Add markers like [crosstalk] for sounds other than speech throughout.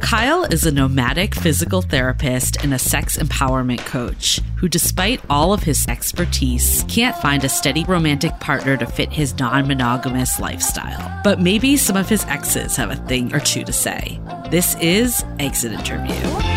Kyle is a nomadic physical therapist and a sex empowerment coach who, despite all of his expertise, can't find a steady romantic partner to fit his non monogamous lifestyle. But maybe some of his exes have a thing or two to say. This is Exit Interview.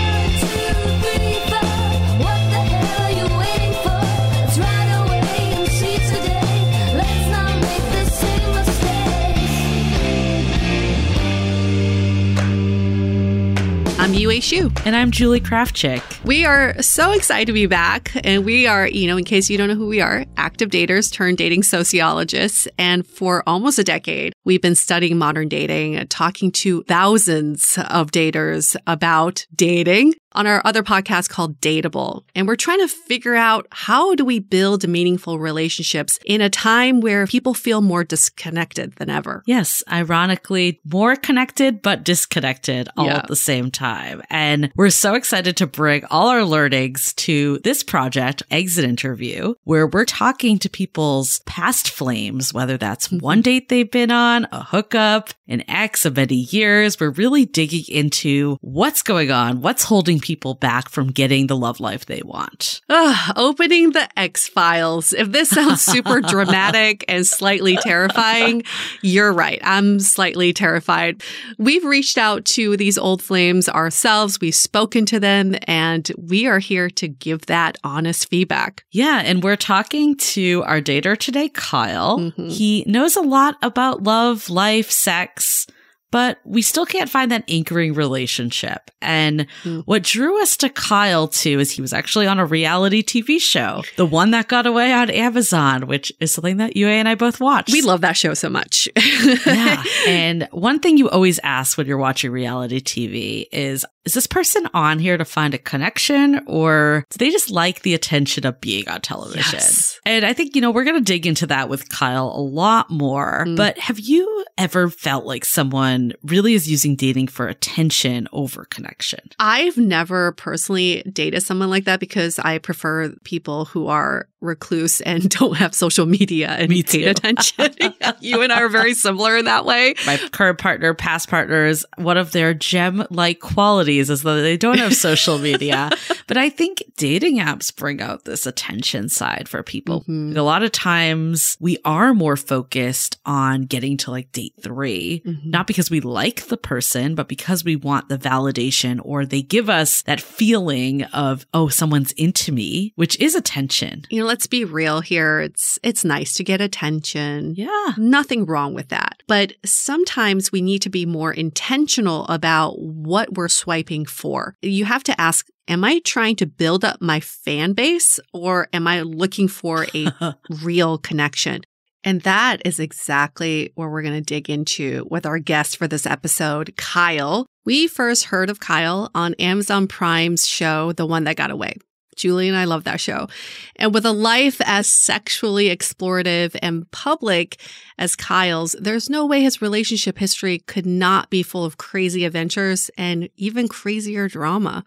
Xu. And I'm Julie Krafchick. We are so excited to be back. And we are, you know, in case you don't know who we are, active daters turned dating sociologists. And for almost a decade, we've been studying modern dating, talking to thousands of daters about dating on our other podcast called Dateable. And we're trying to figure out how do we build meaningful relationships in a time where people feel more disconnected than ever. Yes, ironically, more connected, but disconnected all Yeah. at the same time. And we're so excited to bring all our learnings to this project, Exit Interview, where we're talking to people's past flames, whether that's mm-hmm. one date they've been on, a hookup, an X of many years. We're really digging into what's going on, what's holding people back from getting the love life they want. Ugh, opening the X Files. If this sounds super [laughs] dramatic and slightly terrifying, you're right. I'm slightly terrified. We've reached out to these old flames ourselves. We've spoken to them and we are here to give that honest feedback. Yeah, and we're talking to our dater today, Kyle. Mhm. He knows a lot about love, life, sex, sex but we still can't find that anchoring relationship. And Mm. what drew us to Kyle too is he was actually on a reality TV show, the one that got away on Amazon, which is something that Yue and I both watched. We love that show so much. [laughs] yeah. And one thing you always ask when you're watching reality TV is, is this person on here to find a connection or do they just like the attention of being on television? Yes. And I think, you know, we're going to dig into that with Kyle a lot more. Mm. But have you ever felt like someone really is using dating for attention over connection? I've never personally dated someone like that because I prefer people who are recluse and [laughs] don't have social media and Me attention. [laughs] you and I are very similar in that way. My current partner, past partners, one of their gem like qualities is that they don't have social media. [laughs] but I think dating apps bring out this attention side for people. Mhm. A lot of times we are more focused on getting to like date 3 Mhm. not because we like the person, but because we want the validation or they give us that feeling of, oh, someone's into me, which is attention. You know, let's be real here. It's it's nice to get attention. Yeah. Nothing wrong with that. But sometimes we need to be more intentional about what we're swiping for. You have to ask, am I trying to build up my fan base or am I looking for a [laughs] real connection? And that is exactly where we're going to dig into with our guest for this episode, Kyle. We first heard of Kyle on Amazon Prime's show, The One That Got Away. Julie and I love that show. And with a life as sexually explorative and public as Kyle's, there's no way his relationship history could not be full of crazy adventures and even crazier drama.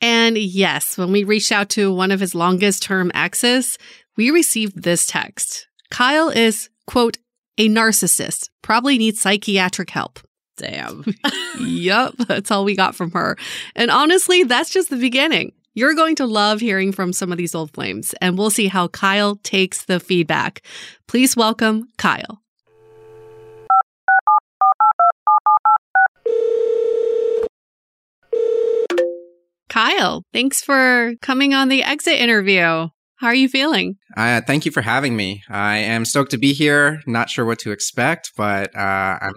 And yes, when we reached out to one of his longest term exes, we received this text. Kyle is, quote, a narcissist, probably needs psychiatric help. Damn. [laughs] yep, that's all we got from her. And honestly, that's just the beginning. You're going to love hearing from some of these old flames, and we'll see how Kyle takes the feedback. Please welcome Kyle. Kyle, thanks for coming on the exit interview. How are you feeling? Uh, thank you for having me. I am stoked to be here. Not sure what to expect, but uh, I'm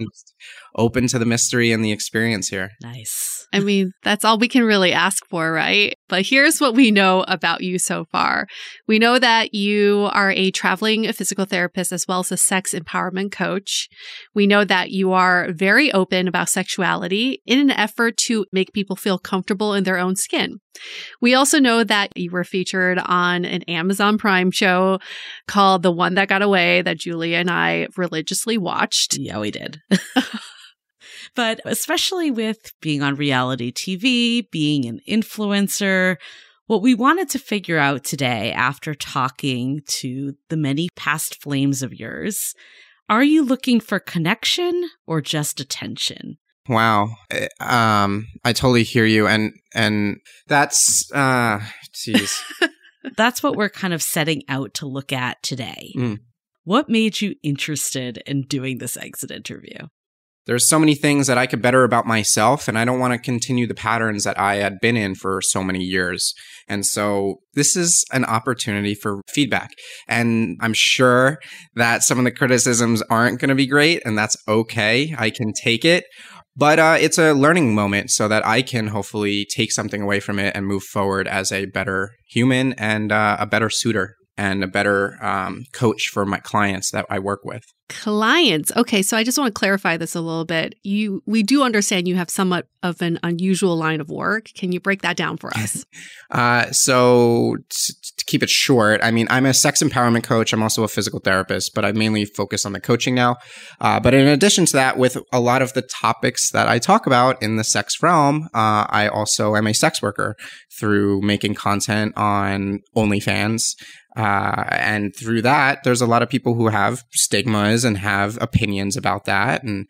open to the mystery and the experience here. Nice. I mean, that's all we can really ask for, right? But here's what we know about you so far. We know that you are a traveling physical therapist as well as a sex empowerment coach. We know that you are very open about sexuality in an effort to make people feel comfortable in their own skin. We also know that you were featured on an Amazon Prime show called The One That Got Away that Julia and I religiously watched. Yeah, we did. [laughs] but especially with being on reality TV, being an influencer, what we wanted to figure out today after talking to the many past flames of yours are you looking for connection or just attention? Wow. Eh, um, I totally hear you. And, and that's, uh, jeez. [laughs] [laughs] that's what we're kind of setting out to look at today. Mm. What made you interested in doing this exit interview? There's so many things that I could better about myself, and I don't want to continue the patterns that I had been in for so many years. And so this is an opportunity for feedback. And I'm sure that some of the criticisms aren't going to be great, and that's okay. I can take it. But uh, it's a learning moment so that I can hopefully take something away from it and move forward as a better human and uh, a better suitor and a better um, coach for my clients that I work with. Clients. Okay, so I just want to clarify this a little bit. You we do understand you have somewhat of an unusual line of work. Can you break that down for [laughs] us? uh, so t- to keep it short, I mean, I'm a sex empowerment coach. I'm also a physical therapist, but I mainly focus on the coaching now. Uh, but in addition to that, with a lot of the topics that I talk about in the sex realm, uh, I also am a sex worker through making content on OnlyFans. Uh, and through that, there's a lot of people who have stigmas and have opinions about that and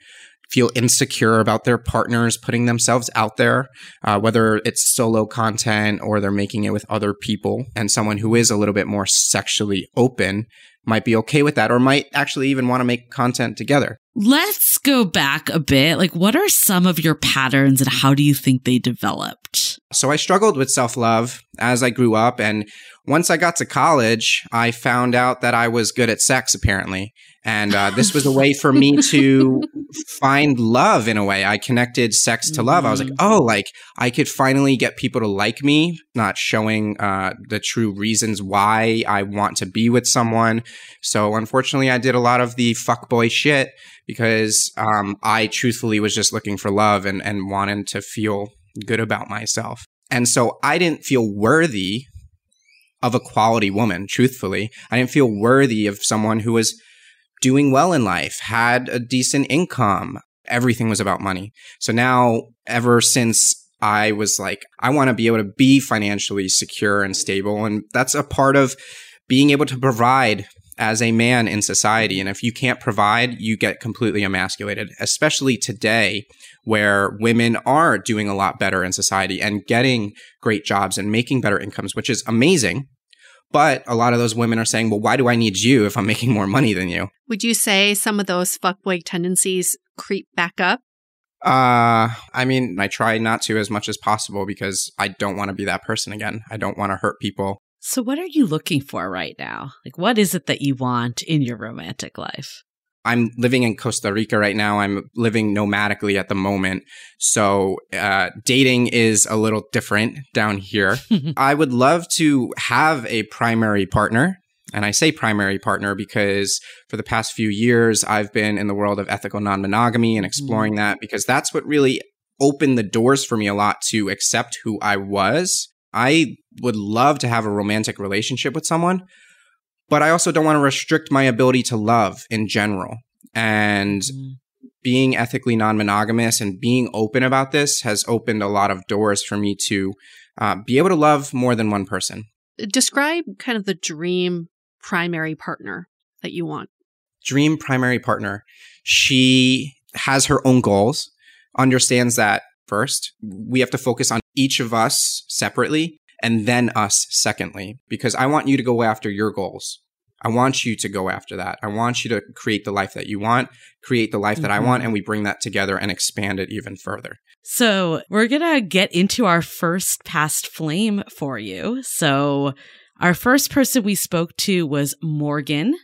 feel insecure about their partners putting themselves out there, uh, whether it's solo content or they're making it with other people. And someone who is a little bit more sexually open might be okay with that or might actually even want to make content together. Let's go back a bit. Like, what are some of your patterns and how do you think they developed? So, I struggled with self love as I grew up. And once I got to college, I found out that I was good at sex, apparently. And uh, this was a way for me [laughs] to find love in a way. I connected sex to love. I was like, Mm. oh, like I could finally get people to like me, not showing uh, the true reasons why I want to be with someone. So unfortunately, I did a lot of the fuckboy shit because um, I truthfully was just looking for love and, and wanted to feel good about myself. And so I didn't feel worthy of a quality woman, truthfully. I didn't feel worthy of someone who was doing well in life, had a decent income. Everything was about money. So now, ever since I was like, I want to be able to be financially secure and stable. And that's a part of being able to provide as a man in society. And if you can't provide, you get completely emasculated, especially today where women are doing a lot better in society and getting great jobs and making better incomes, which is amazing. But a lot of those women are saying, well, why do I need you if I'm making more money than you? Would you say some of those fuckboy tendencies creep back up? Uh, I mean, I try not to as much as possible because I don't want to be that person again. I don't want to hurt people. So, what are you looking for right now? Like, what is it that you want in your romantic life? I'm living in Costa Rica right now. I'm living nomadically at the moment. So, uh, dating is a little different down here. [laughs] I would love to have a primary partner. And I say primary partner because for the past few years, I've been in the world of ethical non monogamy and exploring that because that's what really opened the doors for me a lot to accept who I was I would love to have a romantic relationship with someone, but I also don't want to restrict my ability to love in general. And mm-hmm. being ethically non monogamous and being open about this has opened a lot of doors for me to uh, be able to love more than one person. Describe kind of the dream primary partner that you want. Dream primary partner. She has her own goals, understands that first. We have to focus on each of us separately and then us secondly, because I want you to go after your goals. I want you to go after that. I want you to create the life that you want, create the life mm-hmm. that I want, mm-hmm. and we bring that together and expand it even further. So, we're going to get into our first past flame for you. So, our first person we spoke to was Morgan.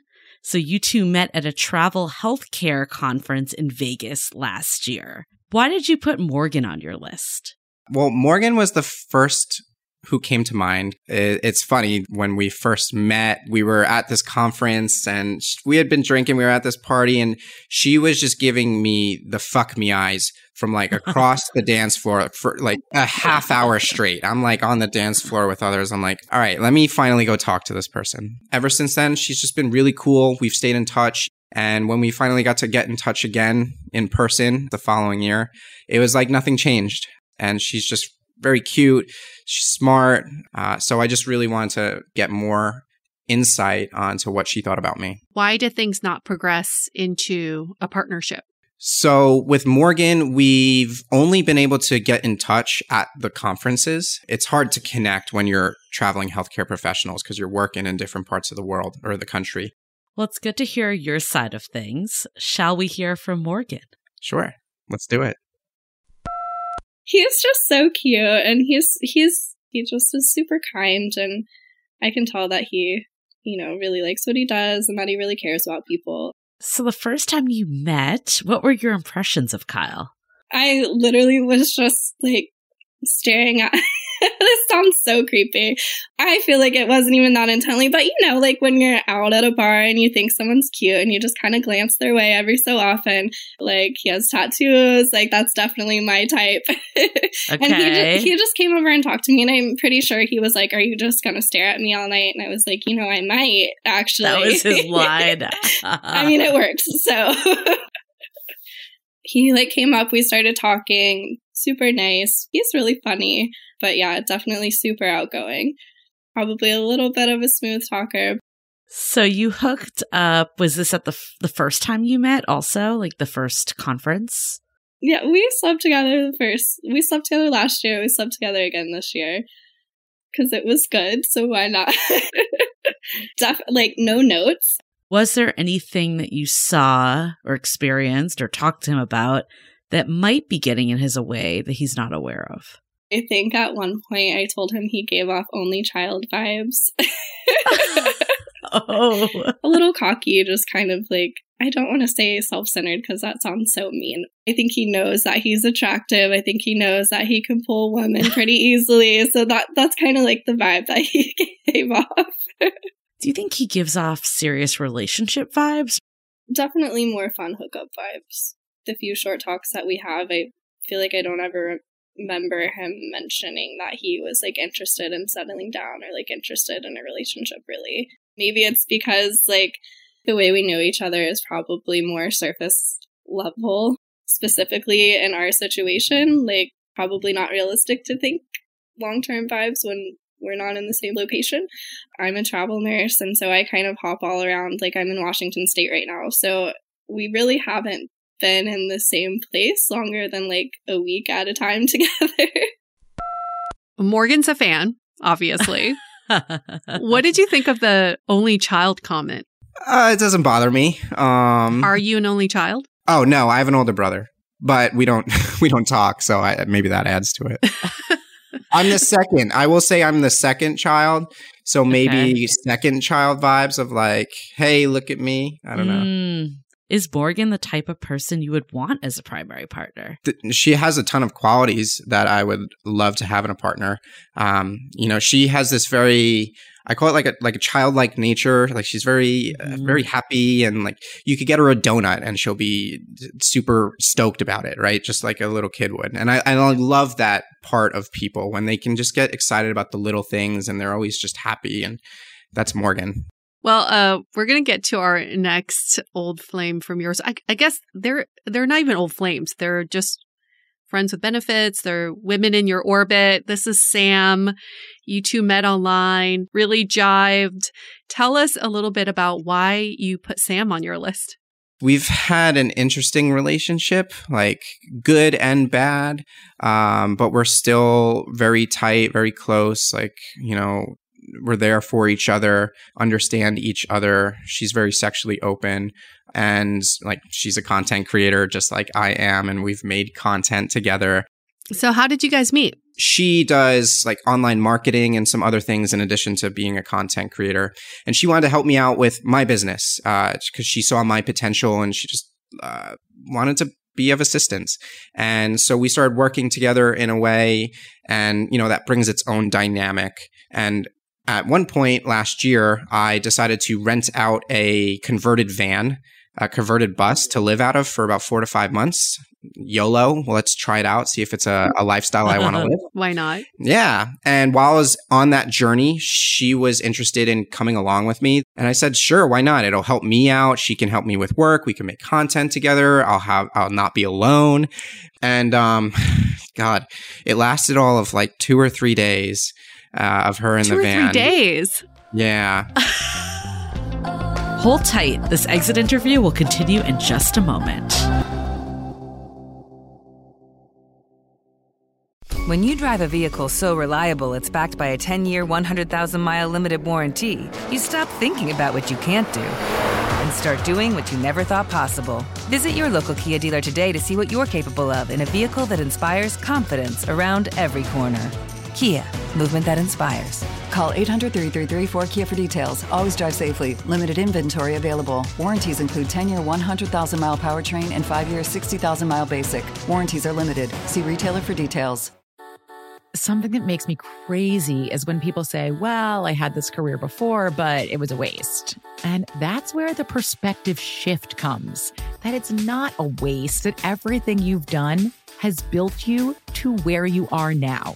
So, you two met at a travel healthcare conference in Vegas last year. Why did you put Morgan on your list? Well, Morgan was the first who came to mind. It's funny when we first met, we were at this conference and we had been drinking. We were at this party and she was just giving me the fuck me eyes from like [laughs] across the dance floor for like a half hour straight. I'm like on the dance floor with others. I'm like, all right, let me finally go talk to this person. Ever since then, she's just been really cool. We've stayed in touch. And when we finally got to get in touch again in person the following year, it was like nothing changed. And she's just very cute. She's smart. Uh, so I just really wanted to get more insight onto what she thought about me. Why did things not progress into a partnership? So with Morgan, we've only been able to get in touch at the conferences. It's hard to connect when you're traveling healthcare professionals because you're working in different parts of the world or the country. Well, it's good to hear your side of things. Shall we hear from Morgan? Sure. Let's do it he's just so cute and he's he's he just is super kind and I can tell that he, you know, really likes what he does and that he really cares about people. So the first time you met, what were your impressions of Kyle? I literally was just like staring at [laughs] this sounds so creepy. I feel like it wasn't even that intently, but you know, like when you're out at a bar and you think someone's cute and you just kind of glance their way every so often, like he has tattoos, like that's definitely my type. okay. [laughs] and he just, he just came over and talked to me, and I'm pretty sure he was like, "Are you just gonna stare at me all night?" And I was like, "You know, I might actually." That was his [laughs] line. I mean, it works. So he like came up, we started talking, super nice. He's really funny. But yeah, definitely super outgoing. Probably a little bit of a smooth talker. So you hooked up. Was this at the f- the first time you met? Also, like the first conference? Yeah, we slept together the first. We slept together last year. We slept together again this year because it was good. So why not? [laughs] Def- like no notes. Was there anything that you saw or experienced or talked to him about that might be getting in his way that he's not aware of? I think at one point I told him he gave off only child vibes. oh. [laughs] A little cocky, just kind of like, I don't want to say self centered because that sounds so mean. I think he knows that he's attractive. I think he knows that he can pull women [laughs] pretty easily. So that that's kind of like the vibe that he [laughs] gave off. Do you think he gives off serious relationship vibes? Definitely more fun hookup vibes. The few short talks that we have, I feel like I don't ever remember him mentioning that he was like interested in settling down or like interested in a relationship really. Maybe it's because like the way we know each other is probably more surface level, specifically in our situation, like probably not realistic to think long term vibes when we're not in the same location. I'm a travel nurse, and so I kind of hop all around. Like, I'm in Washington State right now. So we really haven't been in the same place longer than like a week at a time [laughs] together. Morgan's a fan, obviously. [laughs] what did you think of the only child comment? Uh, it doesn't bother me. Um, Are you an only child? Oh no, I have an older brother, but we don't [laughs] we don't talk, so I, maybe that adds to it. I'm the second. I will say I'm the second child, so maybe okay. second child vibes of like, hey, look at me. I don't know. Mm. Is Morgan the type of person you would want as a primary partner? She has a ton of qualities that I would love to have in a partner. Um, you know, she has this very I call it like a like a childlike nature. Like she's very uh, Mhm. very happy and like you could get her a donut and she'll be super stoked about it, right? Just like a little kid would. And I and I love that part of people when they can just get excited about the little things and they're always just happy and that's Morgan. Well, uh, we're gonna get to our next old flame from yours. I, I guess they're they're not even old flames. They're just friends with benefits. They're women in your orbit. This is Sam. You two met online, really jived. Tell us a little bit about why you put Sam on your list. We've had an interesting relationship, like good and bad, um, but we're still very tight, very close. Like, you know, we're there for each other, understand each other. She's very sexually open and like she's a content creator just like I am, and we've made content together. So, how did you guys meet? She does like online marketing and some other things in addition to being a content creator. And she wanted to help me out with my business because she saw my potential and she just uh, wanted to be of assistance. And so we started working together in a way, and you know that brings its own dynamic. And at one point last year, I decided to rent out a converted van, a converted bus to live out of for about four to five months. YOLO, well, let's try it out, see if it's a, a lifestyle I want to live. [laughs] Why not? Yeah. And while I was on that journey, she was interested in coming along with me. And I said, sure, why not? It'll help me out. She can help me with work. We can make content together. I'll have, I'll not be alone. And, um, [sighs] God, it lasted all of like two or three days, uh, of her in Two the or van. three days. Yeah. [laughs] Hold tight. This exit interview will continue in just a moment. When you drive a vehicle so reliable it's backed by a 10 year, 100,000 mile limited warranty, you stop thinking about what you can't do and start doing what you never thought possible. Visit your local Kia dealer today to see what you're capable of in a vehicle that inspires confidence around every corner. Kia, movement that inspires. Call 800 333 4KIA for details. Always drive safely. Limited inventory available. Warranties include 10 year 100,000 mile powertrain and 5 year 60,000 mile basic. Warranties are limited. See retailer for details. Something that makes me crazy is when people say, Well, I had this career before, but it was a waste. And that's where the perspective shift comes that it's not a waste, that everything you've done has built you to where you are now.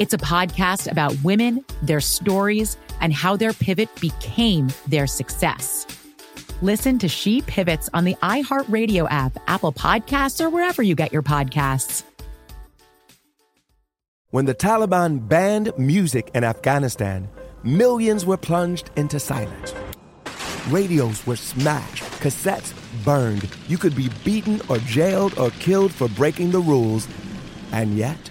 It's a podcast about women, their stories, and how their pivot became their success. Listen to She Pivots on the iHeartRadio app, Apple Podcasts, or wherever you get your podcasts. When the Taliban banned music in Afghanistan, millions were plunged into silence. Radios were smashed, cassettes burned. You could be beaten or jailed or killed for breaking the rules. And yet,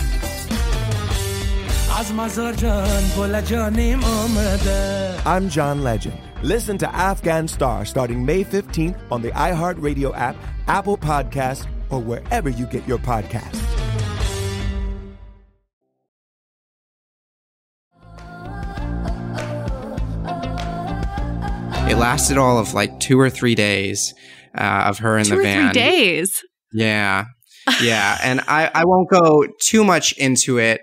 I'm John Legend. Listen to Afghan Star starting May 15th on the iHeartRadio app, Apple Podcasts, or wherever you get your podcasts. It lasted all of like two or three days uh, of her in Two the or van. three days. Yeah. Yeah. and I, I won't go too much into it,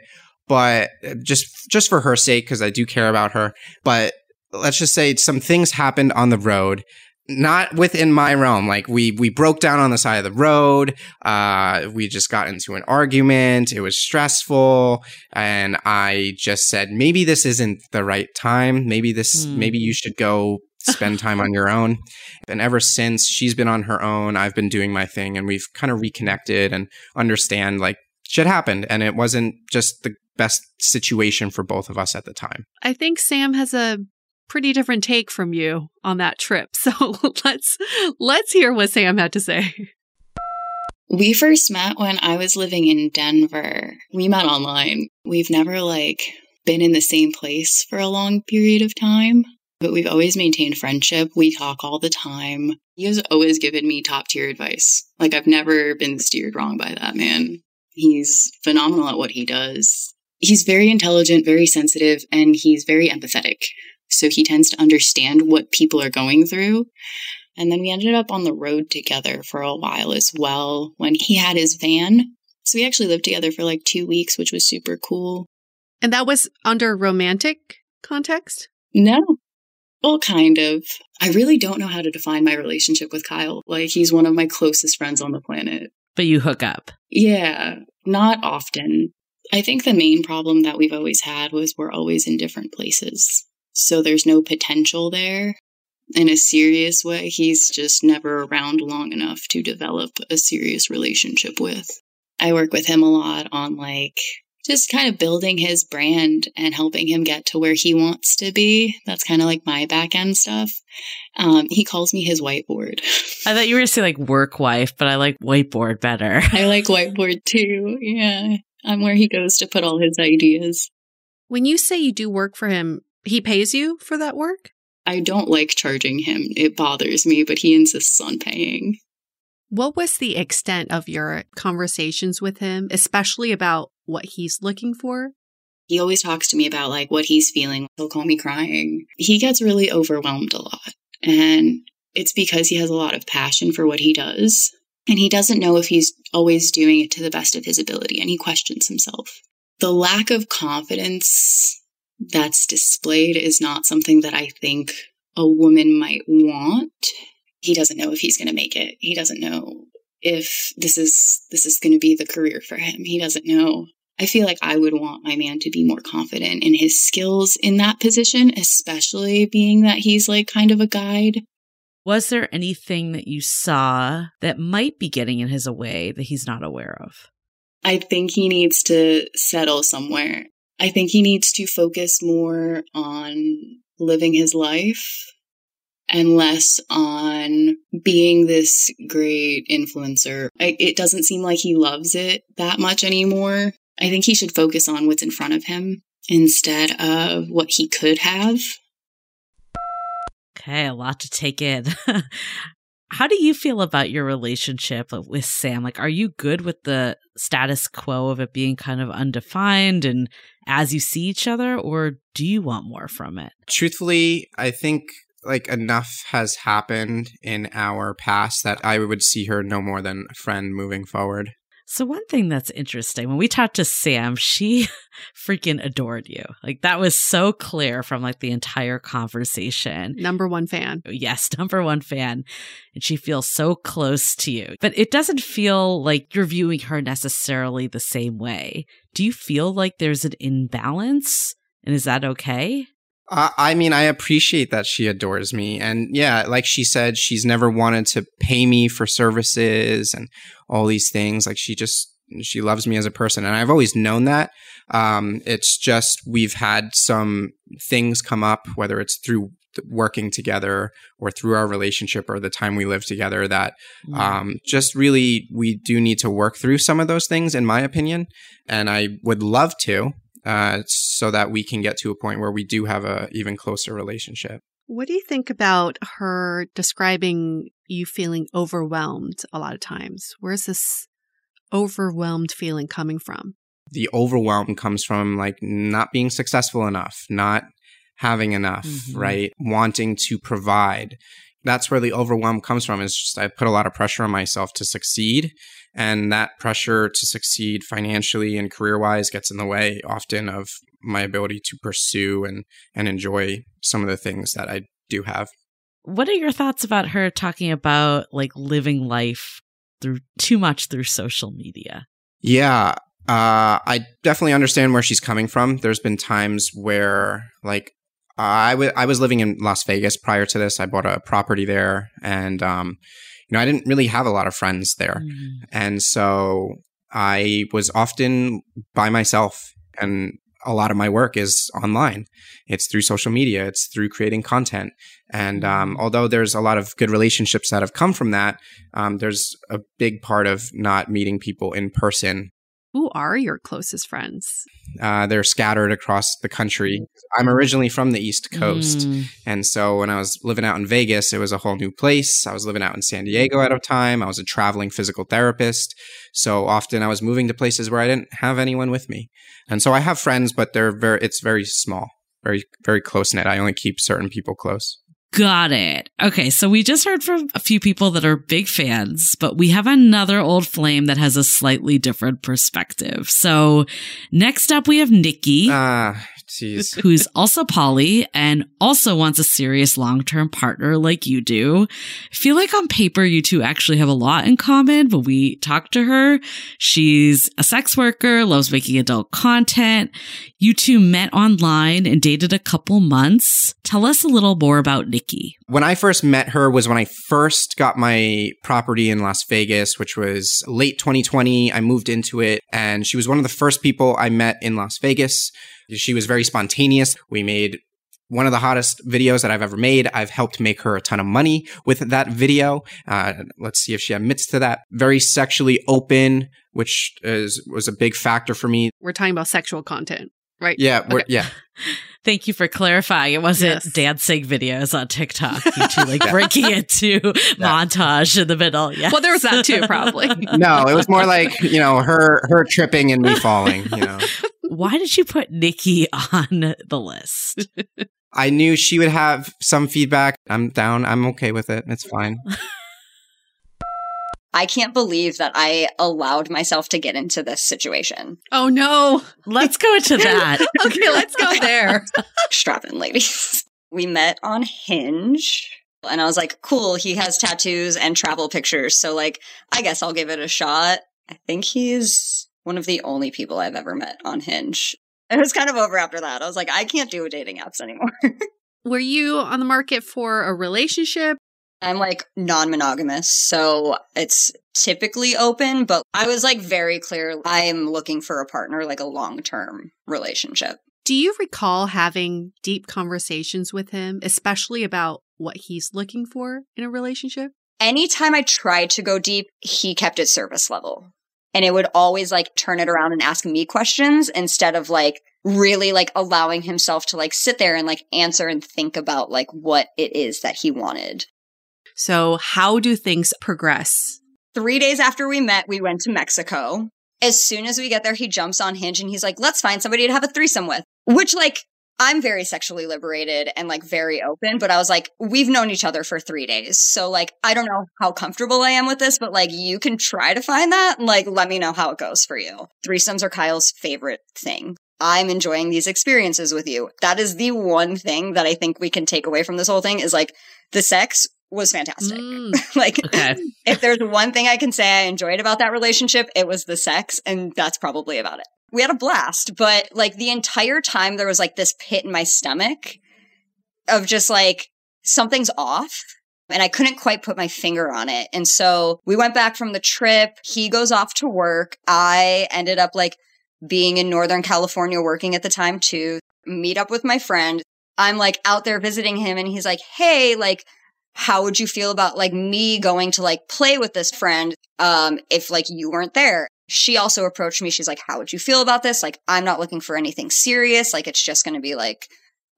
but just just for her sake, because I do care about her. But let's just say some things happened on the road not within my realm. Like we we broke down on the side of the road. Uh, we just got into an argument. It was stressful, and I just said maybe this isn't the right time. Maybe this Hmm. maybe you should go spend [laughs] time on your own. And ever since she's been on her own, I've been doing my thing, and we've kind of reconnected and understand like shit happened, and it wasn't just the best situation for both of us at the time. I think Sam has a pretty different take from you on that trip. [laughs] So let's let's hear what Sam had to say. We first met when I was living in Denver. We met online. We've never like been in the same place for a long period of time, but we've always maintained friendship. We talk all the time. He has always given me top tier advice. Like I've never been steered wrong by that man. He's phenomenal at what he does. He's very intelligent, very sensitive, and he's very empathetic. So he tends to understand what people are going through. And then we ended up on the road together for a while as well when he had his van. So we actually lived together for like two weeks, which was super cool. And that was under romantic context? No. Well, kind of. I really don't know how to define my relationship with Kyle. Like, he's one of my closest friends on the planet. But you hook up. Yeah, not often. I think the main problem that we've always had was we're always in different places. So there's no potential there. In a serious way, he's just never around long enough to develop a serious relationship with. I work with him a lot on like just kind of building his brand and helping him get to where he wants to be. That's kind of like my back end stuff. Um, he calls me his whiteboard. [laughs] I thought you were going to say like work wife, but I like whiteboard better. I like whiteboard too. Yeah. I'm where he goes to put all his ideas. When you say you do work for him, he pays you for that work? I don't like charging him. It bothers me, but he insists on paying. What was the extent of your conversations with him, especially about what he's looking for? He always talks to me about like what he's feeling. He'll call me crying. He gets really overwhelmed a lot. And it's because he has a lot of passion for what he does. And he doesn't know if he's always doing it to the best of his ability and he questions himself. The lack of confidence that's displayed is not something that I think a woman might want. He doesn't know if he's going to make it. He doesn't know if this is this is going to be the career for him. He doesn't know. I feel like I would want my man to be more confident in his skills in that position, especially being that he's like kind of a guide. Was there anything that you saw that might be getting in his way that he's not aware of? I think he needs to settle somewhere. I think he needs to focus more on living his life and less on being this great influencer. I, it doesn't seem like he loves it that much anymore. I think he should focus on what's in front of him instead of what he could have. Okay, a lot to take in. [laughs] How do you feel about your relationship with Sam? Like, are you good with the status quo of it being kind of undefined and as you see each other, or do you want more from it? Truthfully, I think like enough has happened in our past that I would see her no more than a friend moving forward. So one thing that's interesting when we talked to Sam, she [laughs] freaking adored you. Like that was so clear from like the entire conversation. Number one fan. Yes, [laughs] number one fan. And she feels so close to you. But it doesn't feel like you're viewing her necessarily the same way. Do you feel like there's an imbalance? And is that okay? Uh, I mean, I appreciate that she adores me. And yeah, like she said, she's never wanted to pay me for services and all these things. Like she just, she loves me as a person. And I've always known that. Um, it's just we've had some things come up, whether it's through working together or through our relationship or the time we live together that um, just really we do need to work through some of those things in my opinion and i would love to uh, so that we can get to a point where we do have a even closer relationship. What do you think about her describing you feeling overwhelmed a lot of times? Where's this overwhelmed feeling coming from? The overwhelm comes from like not being successful enough, not having enough, Mm-hmm. right? Wanting to provide. That's where the overwhelm comes from. Is just I put a lot of pressure on myself to succeed, and that pressure to succeed financially and career wise gets in the way often of my ability to pursue and and enjoy some of the things that I do have. what are your thoughts about her talking about like living life through too much through social media? Yeah, uh, I definitely understand where she's coming from. There's been times where, like, I, w- I was living in Las Vegas prior to this. I bought a property there, and um, you know, I didn't really have a lot of friends there, Mm. and so I was often by myself. And a lot of my work is online. It's through social media. It's through creating content. And um, although there's a lot of good relationships that have come from that, um, there's a big part of not meeting people in person Who are your closest friends? Uh, they're scattered across the country. I'm originally from the East Coast. Mm. And so when I was living out in Vegas, it was a whole new place. I was living out in San Diego at a time. I was a traveling physical therapist. So often I was moving to places where I didn't have anyone with me. And so I have friends, but they're very, it's very small, very, very close knit. I only keep certain people close. Got it. Okay, so we just heard from a few people that are big fans, but we have another old flame that has a slightly different perspective. So next up, we have Nicki. Ah, jeez. [laughs] who's also poly and also wants a serious long-term partner like you do. I feel like on paper you two actually have a lot in common, but we talked to her. She's a sex worker, loves making adult content. You two met online and dated a couple months. Tell us a little more about Nicki. When I first met her was when I first got my property in Las Vegas, which was late 2020. I moved into it and she was one of the first people I met in Las Vegas. She was very spontaneous. We made one of the hottest videos that I've ever made. I've helped make her a ton of money with that video. Uh, let's see if she admits to that. Very sexually open, which is was a big factor for me. We're talking about sexual content, right? Yeah, we're, Okay. yeah. [laughs] Thank you for clarifying. It wasn't Yes. dancing videos on TikTok. You two like breaking into [laughs] montage in the middle. Yeah. Well, there was that too, probably. [laughs] No, it was more like you know her her tripping and me falling. You know. Why did you put Nicki on the list? I knew she would have some feedback. I'm down. I'm okay with it. It's fine. [laughs] I can't believe that I allowed myself to get into this situation. Oh no. Let's go into [laughs] that. [laughs] okay, let's go there. [laughs] Strap in, ladies. We met on Hinge. And I was like, cool, he has tattoos and travel pictures. So, like, I guess I'll give it a shot. I think he's one of the only people I've ever met on Hinge. It was kind of over after that. I was like, I can't do dating apps anymore. Were you on the market for a relationship? I'm like non monogamous, so it's typically open, but I was like very clear I'm looking for a partner, like a long term relationship. Do you recall having deep conversations with him, especially about what he's looking for in a relationship? Anytime I tried to go deep, he kept it surface level. And it would always like turn it around and ask me questions instead of like really like allowing himself to like sit there and like answer and think about like what it is that he wanted. So, how do things progress? Three days after we met, we went to Mexico. As soon as we get there, he jumps on Hinge and he's like, let's find somebody to have a threesome with. Which, like, I'm very sexually liberated and like very open, but I was like, we've known each other for three days. So, like, I don't know how comfortable I am with this, but like, you can try to find that. Like, let me know how it goes for you. Threesomes are Kyle's favorite thing. I'm enjoying these experiences with you. That is the one thing that I think we can take away from this whole thing is like, the sex was fantastic. Mm. [laughs] like, Okay. if there's one thing I can say I enjoyed about that relationship, it was the sex, and that's probably about it. We had a blast, but like the entire time there was like this pit in my stomach of just like something's off. And I couldn't quite put my finger on it. And so we went back from the trip. He goes off to work. I ended up like being in Northern California working at the time too. Meet up with my friend. I'm like out there visiting him and he's like, Hey, like, how would you feel about like me going to like play with this friend um if like you weren't there? She also approached me. She's like how would you feel about this? Like i'm not looking for anything serious. Like it's just going to be like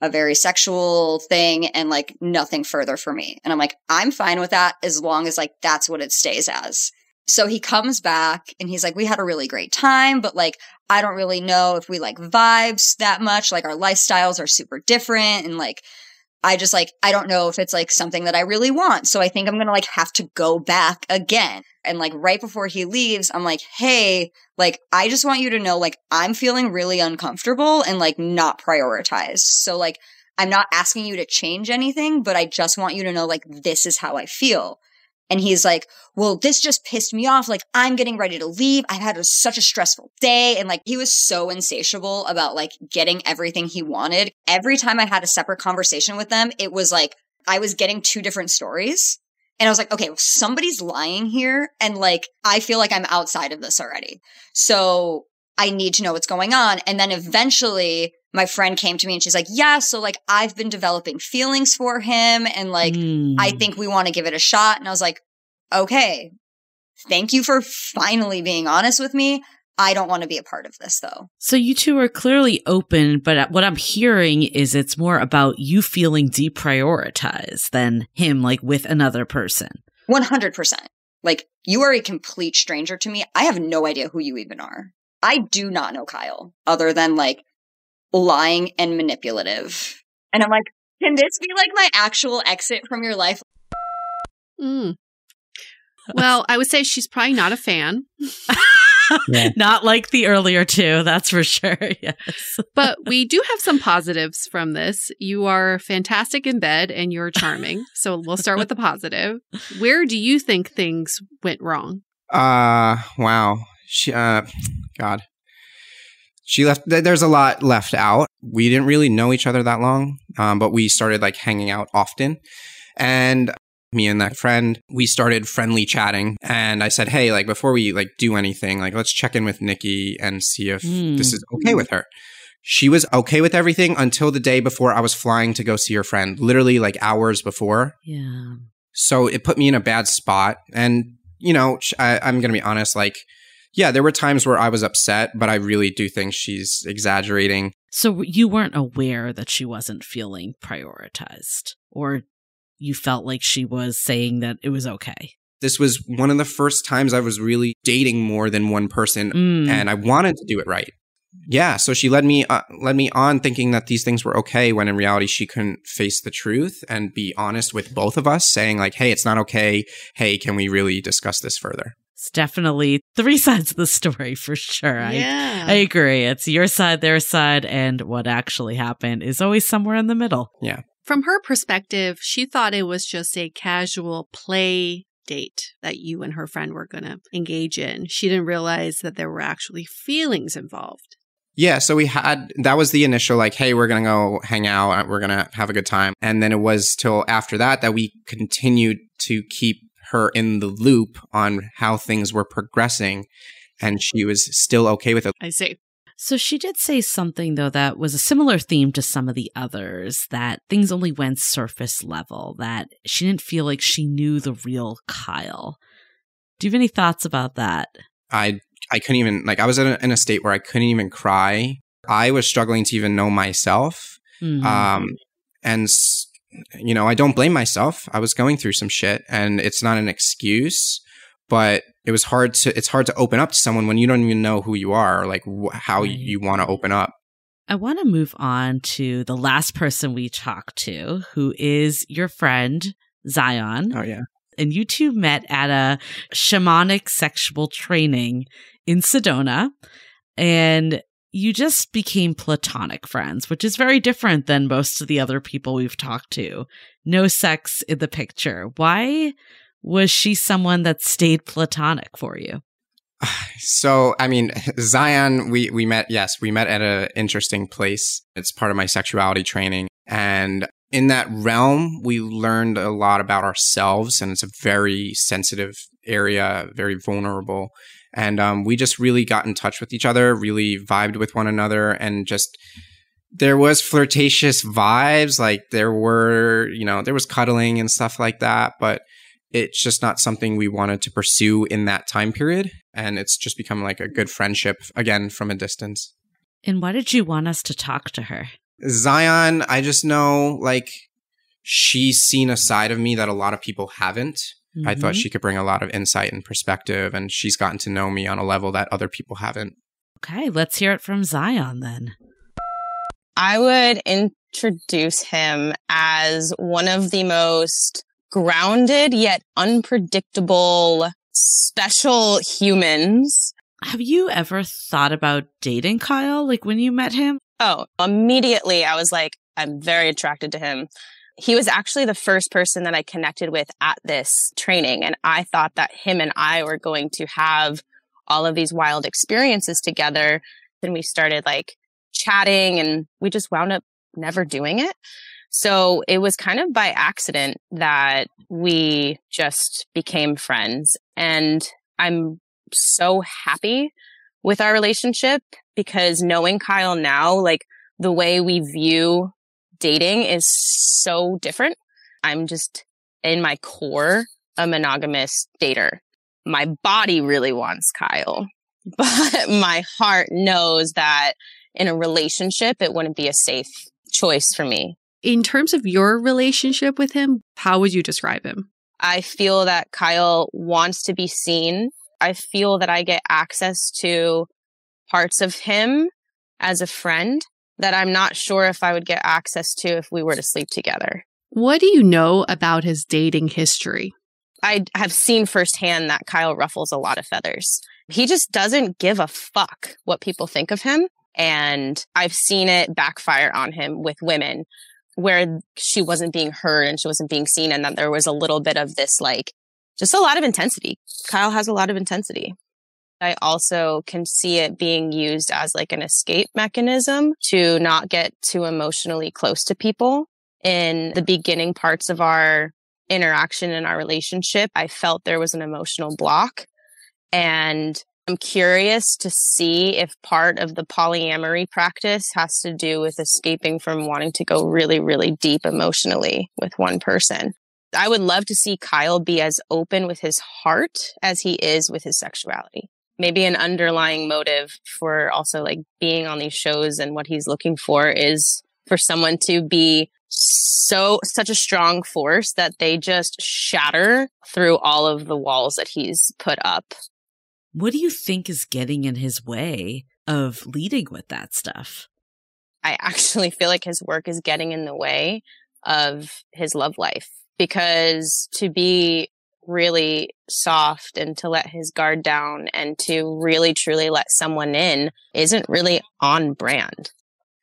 a very sexual thing and like nothing further for me. And i'm like i'm fine with that as long as like that's what it stays as. So he comes back and he's like we had a really great time but like i don't really know if we like vibes that much. Like our lifestyles are super different and like I just like, I don't know if it's like something that I really want. So I think I'm going to like have to go back again. And like right before he leaves, I'm like, Hey, like, I just want you to know, like, I'm feeling really uncomfortable and like not prioritized. So like, I'm not asking you to change anything, but I just want you to know, like, this is how I feel. And he's like, well, this just pissed me off. Like, I'm getting ready to leave. I've had a, such a stressful day. And like, he was so insatiable about like getting everything he wanted. Every time I had a separate conversation with them, it was like, I was getting two different stories. And I was like, okay, well, somebody's lying here. And like, I feel like I'm outside of this already. So I need to know what's going on. And then eventually my friend came to me and she's like, yeah, so like I've been developing feelings for him and like Hmm. I think we want to give it a shot. And I was like, okay, thank you for finally being honest with me. I don't want to be a part of this though. So you two are clearly open, but what I'm hearing is it's more about you feeling deprioritized than him like with another person. 100%. Like you are a complete stranger to me. I have no idea who you even are. I do not know Kyle other than like lying and manipulative. And I'm like, can this be like my actual exit from your life? Mm. Well, I would say she's probably not a fan. [laughs] Not like the earlier two, that's for sure. [laughs] Yes. but we do have some positives from this. You are fantastic in bed and you're charming. So we'll start with the positive. Where do you think things went wrong? Uh, wow. She, uh, God. She left, there's a lot left out. We didn't really know each other that long, um, but we started like hanging out often. And me and that friend, we started friendly chatting. And I said, hey, like before we like do anything, like let's check in with Nicki and see if Hmm. this is okay with her. She was okay with everything until the day before I was flying to go see her friend, literally like hours before. Yeah. So it put me in a bad spot. And, you know, I, I'm going to be honest, like, yeah, there were times where I was upset, but I really do think she's exaggerating. So you weren't aware that she wasn't feeling prioritized, or you felt like she was saying that it was okay. This was one of the first times I was really dating more than one person, Mm. and I wanted to do it right. Yeah, so she led me uh, led me on thinking that these things were okay when in reality she couldn't face the truth and be honest with both of us saying like, "Hey, it's not okay. Hey, can we really discuss this further?" It's definitely three [laughs] sides of the story for sure. Yeah. I, I agree. It's your side, their side, and what actually happened is always somewhere in the middle. Yeah. From her perspective, she thought it was just a casual play date that you and her friend were going to engage in. She didn't realize that there were actually feelings involved. Yeah, so we had that was the initial like, hey, we're gonna go hang out, we're gonna have a good time, and then it was till after that that we continued to keep her in the loop on how things were progressing, and she was still okay with it. I see. So she did say something though that was a similar theme to some of the others that things only went surface level, that she didn't feel like she knew the real Kyle. Do you have any thoughts about that? I I couldn't even like I was in a, in a state where I couldn't even cry. I was struggling to even know myself. Mhm. Um, and s- you know, I don't blame myself. I was going through some shit, and it's not an excuse, but it was hard to. It's hard to open up to someone when you don't even know who you are, or like wh- how Right. you want to open up. I want to move on to the last person we talked to, who is your friend, Zian. Oh yeah. And you two met at a shamanic sexual training in Sedona. And you just became platonic friends, which is very different than most of the other people we've talked to. No sex in the picture. Why was she someone that stayed platonic for you? [sighs] So, I mean, [laughs] Zian, we, we met, yes, we met at an interesting place. It's part of my sexuality training. And in that realm, we learned a lot about ourselves, and it's a very sensitive area, very vulnerable. And um, we just really got in touch with each other, really vibed with one another, and just there was flirtatious vibes. Like there were, you know, there was cuddling and stuff like that, but it's just not something we wanted to pursue in that time period. And it's just become like a good friendship again from a distance. And why did you want us to talk to her? Zian, I just know like she's seen a side of me that a lot of people haven't. I thought Mhm. she could bring a lot of insight and perspective, and she's gotten to know me on a level that other people haven't. Okay, let's hear it from Zian then. I would introduce him as one of the most grounded yet unpredictable special humans. Have you ever thought about dating Kyle? Like when you met him? Oh, immediately I was like, I'm very attracted to him. He was actually the first person that I connected with at this training. And I thought that him and I were going to have all of these wild experiences together. Then we started like chatting and we just wound up never doing it. So it was kind of by accident that we just became friends. And I'm so happy with our relationship because knowing Kyle now, like the way we view dating is so different. I'm just in my core a monogamous dater. My body really wants Kyle, [laughs] but my heart knows that in a relationship, it wouldn't be a safe choice for me. In terms of your relationship with him, how would you describe him? I feel that Kyle wants to be seen. I feel that I get access to parts of him as a friend that I'm not sure if I would get access to if we were to sleep together. What do you know about his dating history? I have seen firsthand that Kyle ruffles a lot of feathers. He just doesn't give a fuck what people think of him. And I've seen it backfire on him with women where she wasn't being heard and she wasn't being seen. And that there was a little bit of this, like, just a lot of intensity. Kyle has a lot of intensity. I also can see it being used as like an escape mechanism to not get too emotionally close to people. In the beginning parts of our interaction in our relationship, I felt there was an emotional block. And I'm curious to see if part of the polyamory practice has to do with escaping from wanting to go really, really deep emotionally with one person. I would love to see Kyle be as open with his heart as he is with his sexuality. Maybe an underlying motive for also like being on these shows and what he's looking for is for someone to be so such a strong force that they just shatter through all of the walls that he's put up what do you think is getting in his way of leading with that stuff? I actually feel like his work is getting in the way of his love life because to be really soft and to let his guard down and to really truly let someone in isn't really on brand.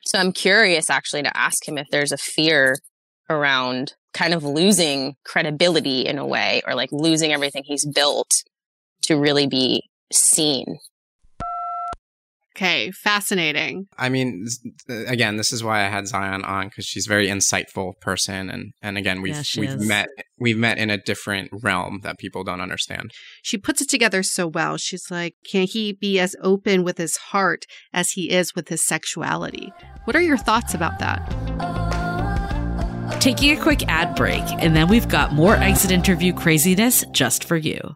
So I'm curious actually to ask him if there's a fear around kind of losing credibility in a way or like losing everything he's built to really be seen. Okay, fascinating. I mean, again, this is why I had Zian on because she's a very insightful person, and and again, we've Yeah, we've is. met we've met in a different realm that people don't understand. She puts it together so well. She's like, can he be as open with his heart as he is with his sexuality? What are your thoughts about that? Taking a quick ad break, and then we've got more exit interview craziness just for you.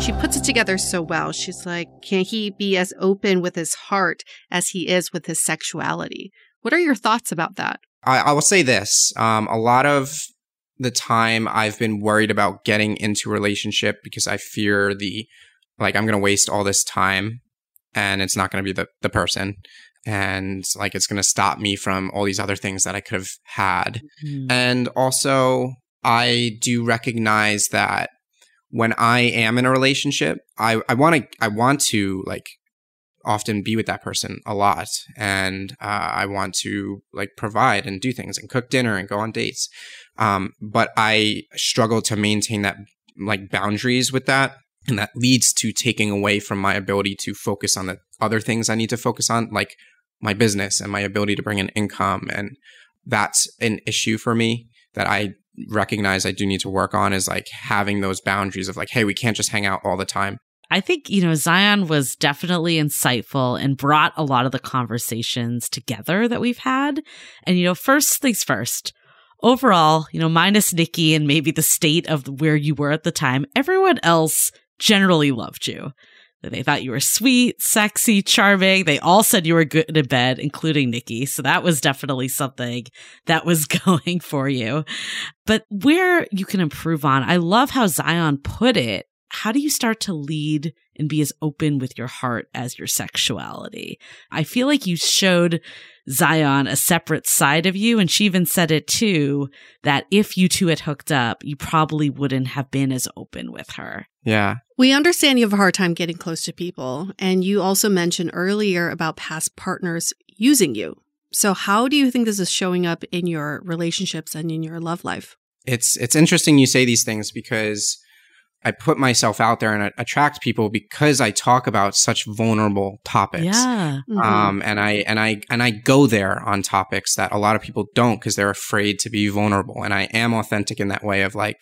She puts it together so well. She's like, can he be as open with his heart as he is with his sexuality? What are your thoughts about that? I, I will say this: um, a lot of the time, I've been worried about getting into a relationship because I fear the like I'm going to waste all this time, and it's not going to be the the person, and like it's going to stop me from all these other things that I could have had, Mm-hmm. and also I do recognize that when I am in a relationship, I I want to I want to like often be with that person a lot. And uh, i want to like provide and do things and cook dinner and go on dates. Um, but i struggle to maintain that like boundaries with that. And that leads to taking away from my ability to focus on the other things i need to focus on like my business and my ability to bring in income. And that's an issue for me that i recognize i do need to work on is like having those boundaries of like hey we can't just hang out all the time I think, you know, Zian was definitely insightful and brought a lot of the conversations together that we've had. And, you know, first things first, overall, you know, minus Nicki and maybe the state of where you were at the time, everyone else generally loved you. They thought you were sweet, sexy, charming. They all said you were good in bed, including Nicki. So that was definitely something that was [laughs] going for you. But where you can improve on, I love how Zian put it how do you start to lead and be as open with your heart as your sexuality? I feel like you showed Zian a separate side of you. And she even said it too that if you two had hooked up, you probably wouldn't have been as open with her. Yeah. We understand you have a hard time getting close to people. And you also mentioned earlier about past partners using you. So, how do you think this is showing up in your relationships and in your love life? It's it's interesting you say these things because I put myself out there and I attract people because I talk about such vulnerable topics. Yeah. Mm-hmm. Um, and I and I and I go there on topics that a lot of people don't because they're afraid to be vulnerable. And I am authentic in that way of like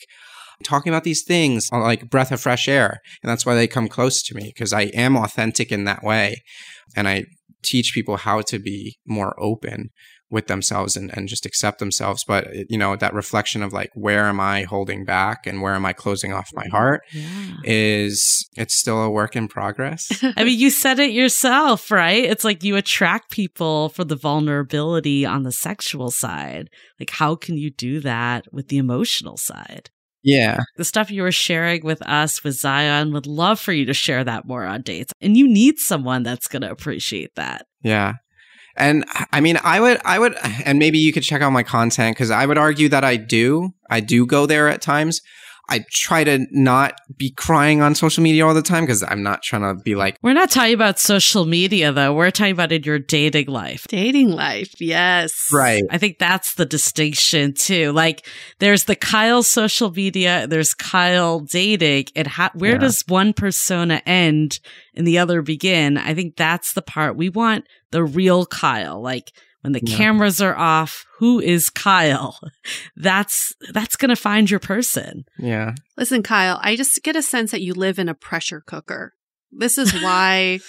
talking about these things uh, like breath of fresh air. And that's why they come close to me because I am authentic in that way. And I teach people how to be more open with themselves and, and just accept themselves. But, uh, you know, that reflection of like, where am I holding back and where am I closing off my heart is, it's still a work in progress. [laughs] I mean, you said it yourself, right? It's like you attract people for the vulnerability on the sexual side. Like, how can you do that with the emotional side? Yeah. The stuff you were sharing with us with Zian would love for you to share that more on dates. And you need someone that's going to appreciate that. Yeah. And I mean, I would, I would, and maybe you could check out my content because I would argue that I do. I do go there at times. I try to not be crying on social media all the time because I'm not trying to be like, We're not talking about social media, though. We're talking about in your dating life. Dating life, yes. right. I think that's the distinction too. Like there's the Kyle social media, there's Kyle dating, and how, where Yeah. does one persona end and the other begin? I think that's the part we want the real Kyle. Like when the Yeah. cameras are off, who is Kyle? [laughs] That's that's gonna find your person. Yeah. Listen, Kyle, I just get a sense that you live in a pressure cooker. This is [laughs] why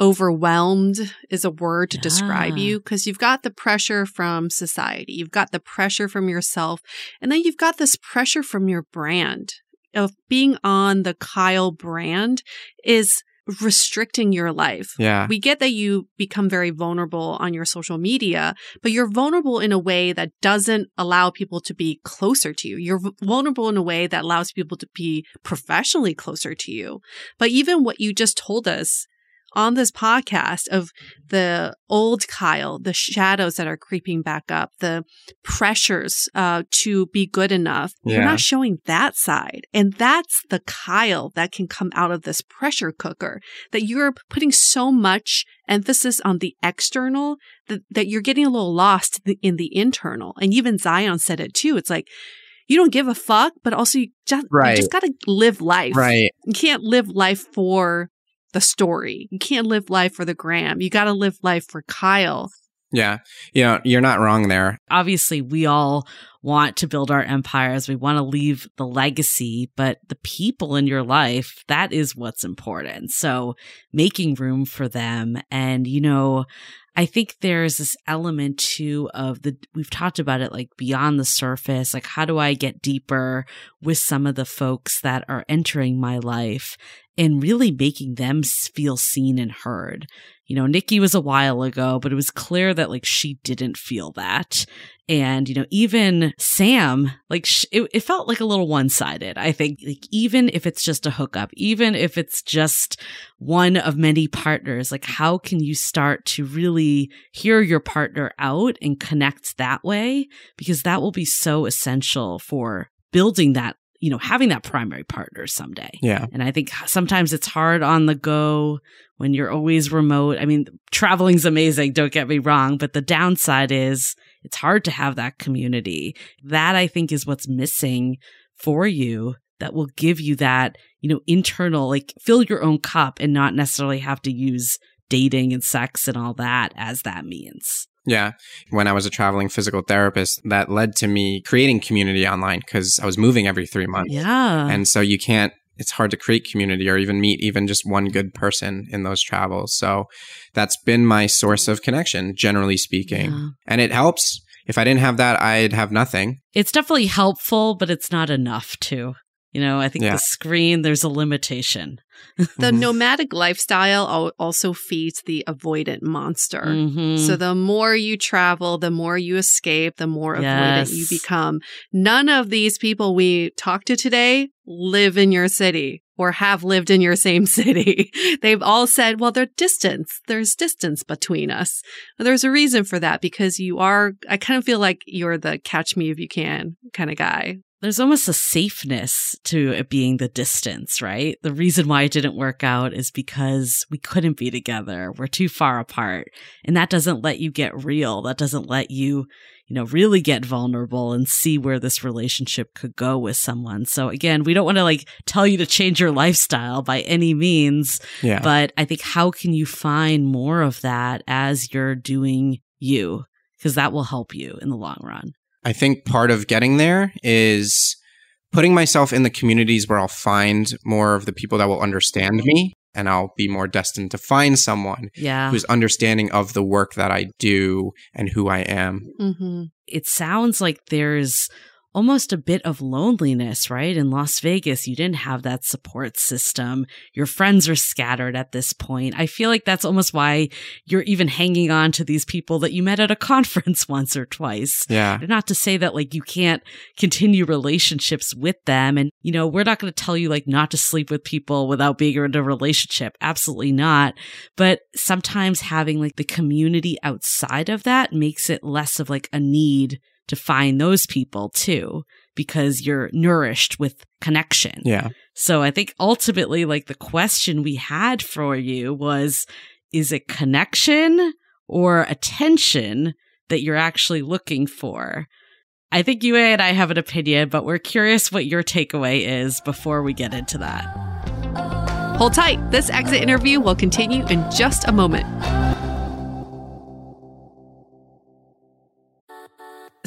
overwhelmed is a word to describe you because you've got the pressure from society, you've got the pressure from yourself, and then you've got this pressure from your brand. Of being on the Kyle brand is restricting your life. Yeah. We get that you become very vulnerable on your social media, but you're vulnerable in a way that doesn't allow people to be closer to you. You're vulnerable in a way that allows people to be professionally closer to you. But even what you just told us on this podcast of the old Kyle, the shadows that are creeping back up, the pressures uh, to be good enough. You're not showing that side. And that's the Kyle that can come out of this pressure cooker that you're putting so much emphasis on the external that, that you're getting a little lost in the, in the internal. And even Zian said it too. It's like, you don't give a fuck, but also you just, Right. you just got to live life. Right. You can't live life for the story. You can't live life for the gram. You got to live life for Kyle. Yeah. You know, you're not wrong there. Obviously, we all want to build our empires. We want to leave the legacy, but the people in your life, that is what's important. So making room for them. And, you know, I think there's this element too of the, we've talked about it like beyond the surface. Like, how do I get deeper with some of the folks that are entering my life and really making them feel seen and heard? You know, Nicki was a while ago, but it was clear that like she didn't feel that. And, you know, even Sam, like it, it felt like a little one sided. I think like even if it's just a hookup, even if it's just one of many partners, like how can you start to really hear your partner out and connect that way? Because that will be so essential for building that, you know, having that primary partner someday. Yeah. And I think sometimes it's hard on the go when you're always remote. I mean, traveling's amazing, don't get me wrong, but the downside is it's hard to have that community. That I think is what's missing for you that will give you that, you know, internal, like fill your own cup and not necessarily have to use dating and sex and all that as that means. Yeah. When I was a traveling physical therapist, that led to me creating community online because I was moving every three months. Yeah. And so you can't, it's hard to create community or even meet even just one good person in those travels. So that's been my source of connection, generally speaking. Yeah. And it helps. If I didn't have that, I'd have nothing. It's definitely helpful, but it's not enough to. You know, I think Yeah. the screen, there's a limitation. The nomadic lifestyle also feeds the avoidant monster. Mhm. So the more you travel, the more you escape, the more Yes. avoidant you become. None of these people we talked to today live in your city or have lived in your same [laughs] city. They've all said, well, there's distance. There's distance between us. There's a reason for that because you are, I kind of feel like you're the catch me if you can kind of guy. There's almost a safeness to it being the distance, right? The reason why it didn't work out is because we couldn't be together. We're too far apart. And that doesn't let you get real. That doesn't let you, you know, really get vulnerable and see where this relationship could go with someone. So again, we don't want to like tell you to change your lifestyle by any means. Yeah. But I think how can you find more of that as you're doing you? Because that will help you in the long run. I think part of getting there is putting myself in the communities where I'll find more of the people that will understand me and I'll be more destined to find someone Yeah. who's understanding of the work that I do and who I am. Mm-hmm. it sounds like there's almost a bit of loneliness, right? In Las Vegas, you didn't have that support system. Your friends are scattered at this point. I feel like that's almost why you're even hanging on to these people that you met at a [laughs] conference once or twice. Yeah. Not to say that like you can't continue relationships with them. And, you know, we're not going to tell you like not to sleep with people without being in a relationship. Absolutely not. But sometimes having like the community outside of that makes it less of like a need to find those people too, because you're nourished with connection. Yeah. So I think ultimately, like the question we had for you was, is it connection or attention that you're actually looking for? I think you and I have an opinion, but we're curious what your takeaway is before we get into that. Hold tight. This exit interview will continue in just a moment.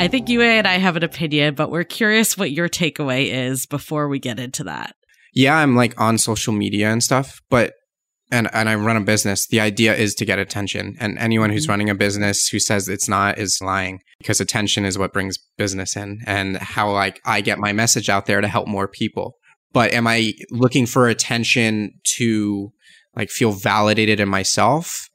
I think you and I have an opinion, but we're curious what your takeaway is before we get into that. Yeah, I'm like on social media and stuff, but and and I run a business. The idea is to get attention, and anyone who's mm-hmm. running a business who says it's not is lying because attention is what brings business in, and how like I get my message out there to help more people. But am I looking for attention to like feel validated in myself?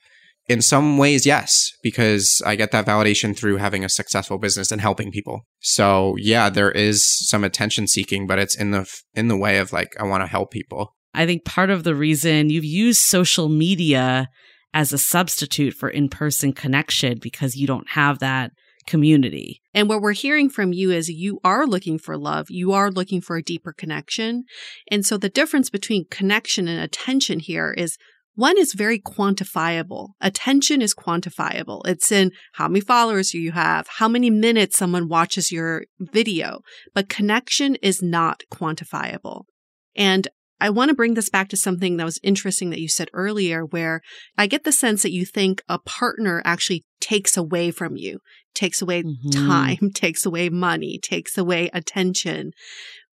In some ways, yes, because I get that validation through having a successful business and helping people. So yeah, there is some attention seeking, but it's in the in the way of like I want to help people. I think part of the reason you've used social media as a substitute for in person connection because you don't have that community. And what we're hearing from you is you are looking for love. You are looking for a deeper connection. And so the difference between connection and attention here is one is very quantifiable. Attention is quantifiable. It's in how many followers you have, how many minutes someone watches your video, but connection is not quantifiable. And I want to bring this back to something that was interesting that you said earlier, where I get the sense that you think a partner actually takes away from you, takes away Mhm. time, [laughs] takes away money, takes away attention.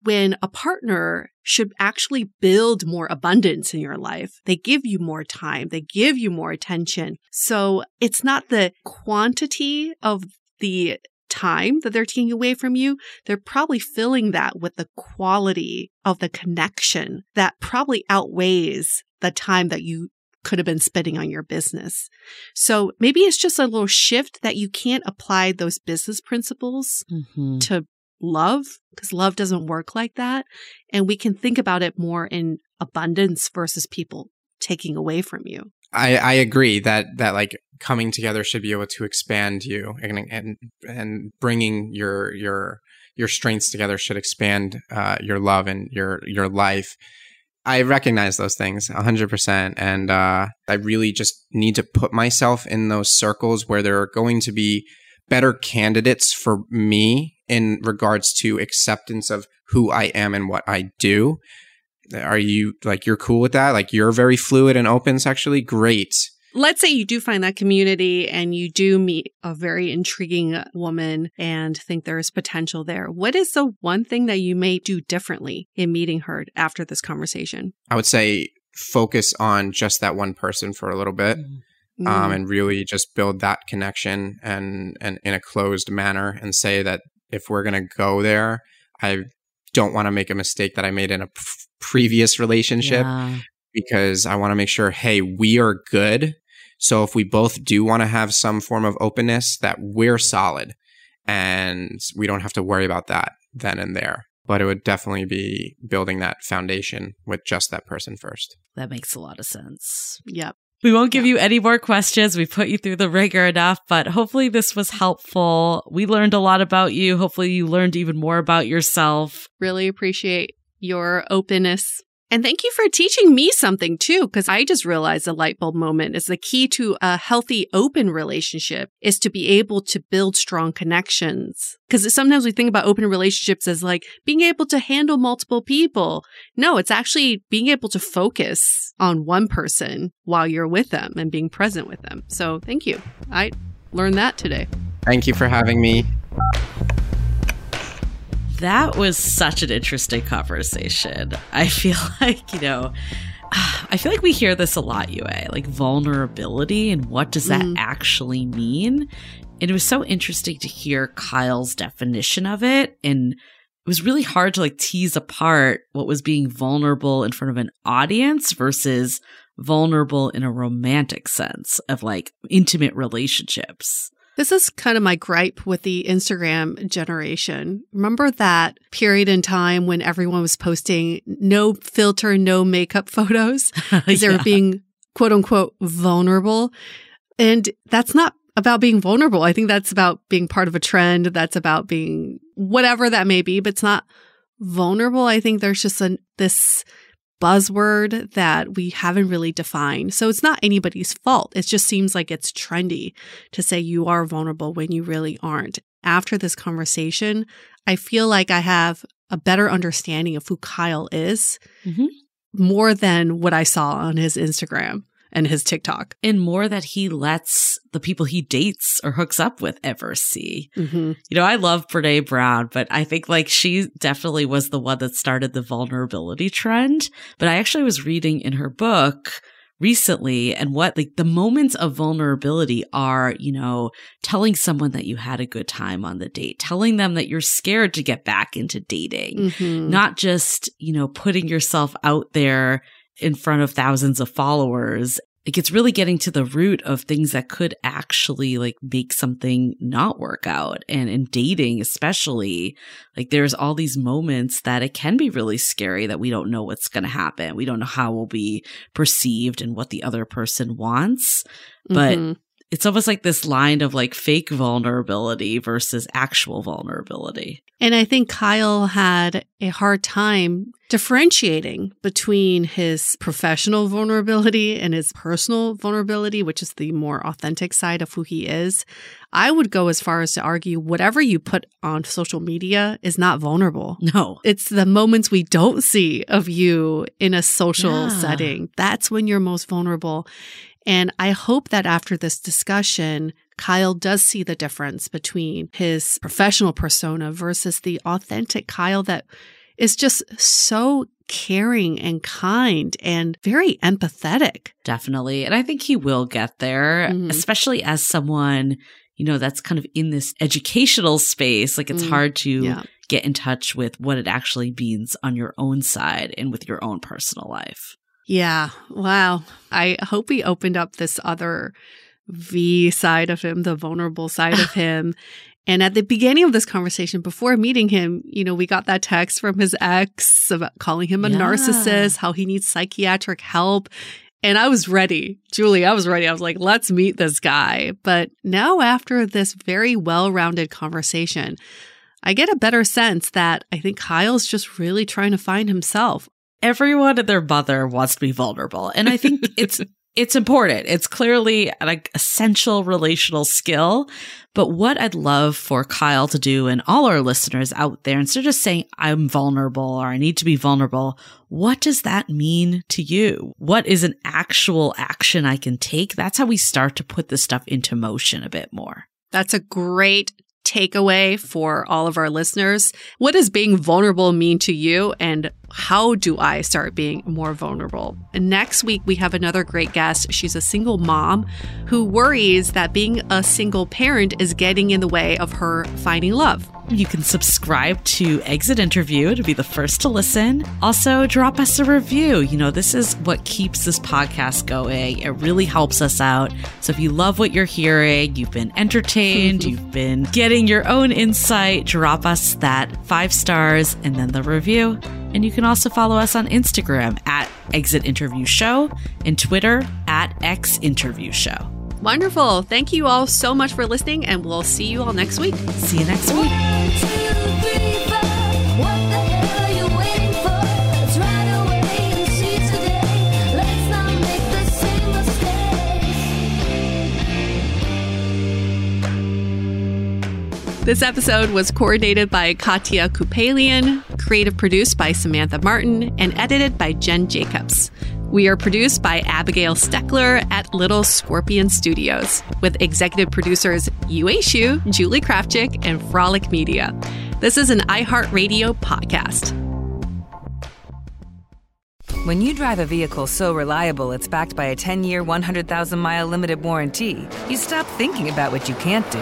When a partner should actually build more abundance in your life, they give you more time, they give you more attention. So it's not the quantity of the time that they're taking away from you, they're probably filling that with the quality of the connection that probably outweighs the time that you could have been spending on your business. So maybe it's just a little shift that you can't apply those business principles Mm-hmm. to love because love doesn't work like that. And we can think about it more in abundance versus people taking away from you. I, I agree that that like coming together should be able to expand you and and and bringing your your your strengths together should expand uh, your love and your your life. I recognize those things 100%. And uh, I really just need to put myself in those circles where there are going to be better candidates for me in regards to acceptance of who I am and what I do. Are you like you're cool with that? Like you're very fluid and open sexually? Great. Let's say you do find that community and you do meet a very intriguing woman and think there is potential there. What is the one thing that you may do differently in meeting her after this conversation? I would say focus on just that one person for a little bit. Um, Mm. and really just build that connection and, and in a closed manner and say that if we're going to go there, I don't want to make a mistake that I made in a p- previous relationship Yeah. because I want to make sure, hey, we are good. So if we both do want to have some form of openness, that we're solid and we don't have to worry about that then and there. But it would definitely be building that foundation with just that person first. That makes a lot of sense. Yep. We won't give you any more questions. We put you through the ringer enough, but hopefully this was helpful. We learned a lot about you. Hopefully you learned even more about yourself. Really appreciate your openness. And thank you for teaching me something too, because I just realized the light bulb moment is the key to a healthy, open relationship is to be able to build strong connections. Because sometimes we think about open relationships as like being able to handle multiple people. No, it's actually being able to focus on one person while you're with them and being present with them. So thank you. I learned that today. Thank you for having me. That was such an interesting conversation. I feel [laughs] like, you know, I feel like we hear this a lot, Yue, like vulnerability and what does that Mhm. actually mean? And it was so interesting to hear Kyle's definition of it. And it was really hard to like tease apart what was being vulnerable in front of an audience versus vulnerable in a romantic sense of like intimate relationships. This is kind of my gripe with the Instagram generation. Remember that period in time when everyone was posting no filter, no makeup [laughs] photos [laughs] because they were Yeah. being quote unquote vulnerable. And that's not about being vulnerable. I think that's about being part of a trend. That's about being whatever that may be, but it's not vulnerable. I think there's just a, this buzzword that we haven't really defined. So it's not anybody's fault. It just seems like it's trendy to say you are vulnerable when you really aren't. After this conversation, I feel like I have a better understanding of who Kyle is Mhm. more than what I saw on his Instagram and his TikTok. And more that he lets the people he dates or hooks up with ever see. Mm-hmm. You know, I love Brene Brown, but I think like she definitely was the one that started the vulnerability trend. But I actually was reading in her book recently and what like the moments of vulnerability are, you know, telling someone that you had a good time on the date, telling them that you're scared to get back into dating, Mhm. not just, you know, putting yourself out there in front of thousands of followers. Like it's really getting to the root of things that could actually like make something not work out. And in dating, especially, like there's all these moments that it can be really scary that we don't know what's going to happen. We don't know how we'll be perceived and what the other person wants. But Mhm. it's almost like this line of like fake vulnerability versus actual vulnerability. And I think Kyle had a hard time differentiating between his professional vulnerability and his personal vulnerability, which is the more authentic side of who he is. I would go as far as to argue whatever you put on social media is not vulnerable. No. It's the moments we don't see of you in a social Yeah. setting. That's when you're most vulnerable. And I hope that after this discussion, Kyle does see the difference between his professional persona versus the authentic Kyle that is just so caring and kind and very empathetic. Definitely. And I think he will get there, Mhm. especially as someone, you know, that's kind of in this educational space. Like it's Mm, hard to yeah. get in touch with what it actually means on your own side and with your own personal life. Yeah. Wow. I hope we opened up this other V side of him, the vulnerable side of [laughs] him. And at the beginning of this conversation, before meeting him, you know, we got that text from his ex about calling him a Yeah. narcissist, how he needs psychiatric help. And I was ready. Julie, I was ready. I was like, let's meet this guy. But now, after this very well rounded conversation, I get a better sense that I think Kyle's just really trying to find himself. Everyone and their mother wants to be vulnerable. And I think it's [laughs] it's important. It's clearly an essential relational skill. But what I'd love for Kyle to do and all our listeners out there, instead of just saying, I'm vulnerable or I need to be vulnerable, what does that mean to you? What is an actual action I can take? That's how we start to put this stuff into motion a bit more. That's a great takeaway for all of our listeners. What does being vulnerable mean to you? And how do I start being more vulnerable? Next week, we have another great guest. She's a single mom who worries that being a single parent is getting in the way of her finding love. You can subscribe to Exit Interview to be the first to listen. Also, drop us a review. You know, this is what keeps this podcast going. It really helps us out. So if you love what you're hearing, you've been entertained, [laughs] you've been getting your own insight, drop us that five stars and then the review. And you can also follow us on Instagram at Exit Interview Show and Twitter at Ex Interview Show. Wonderful. Thank you all so much for listening, and we'll see you all next week. See you next week. This episode was coordinated by Katya Kupalian, creative produced by Samantha Martin, and edited by Jen Jacobs. We are produced by Abigail Steckler at Little Scorpion Studios, with executive producers Yue Xu, Julie Krafchick, and Frolic Media. This is an iHeartRadio podcast. When you drive a vehicle so reliable it's backed by a 10 year, 100,000 mile limited warranty, you stop thinking about what you can't do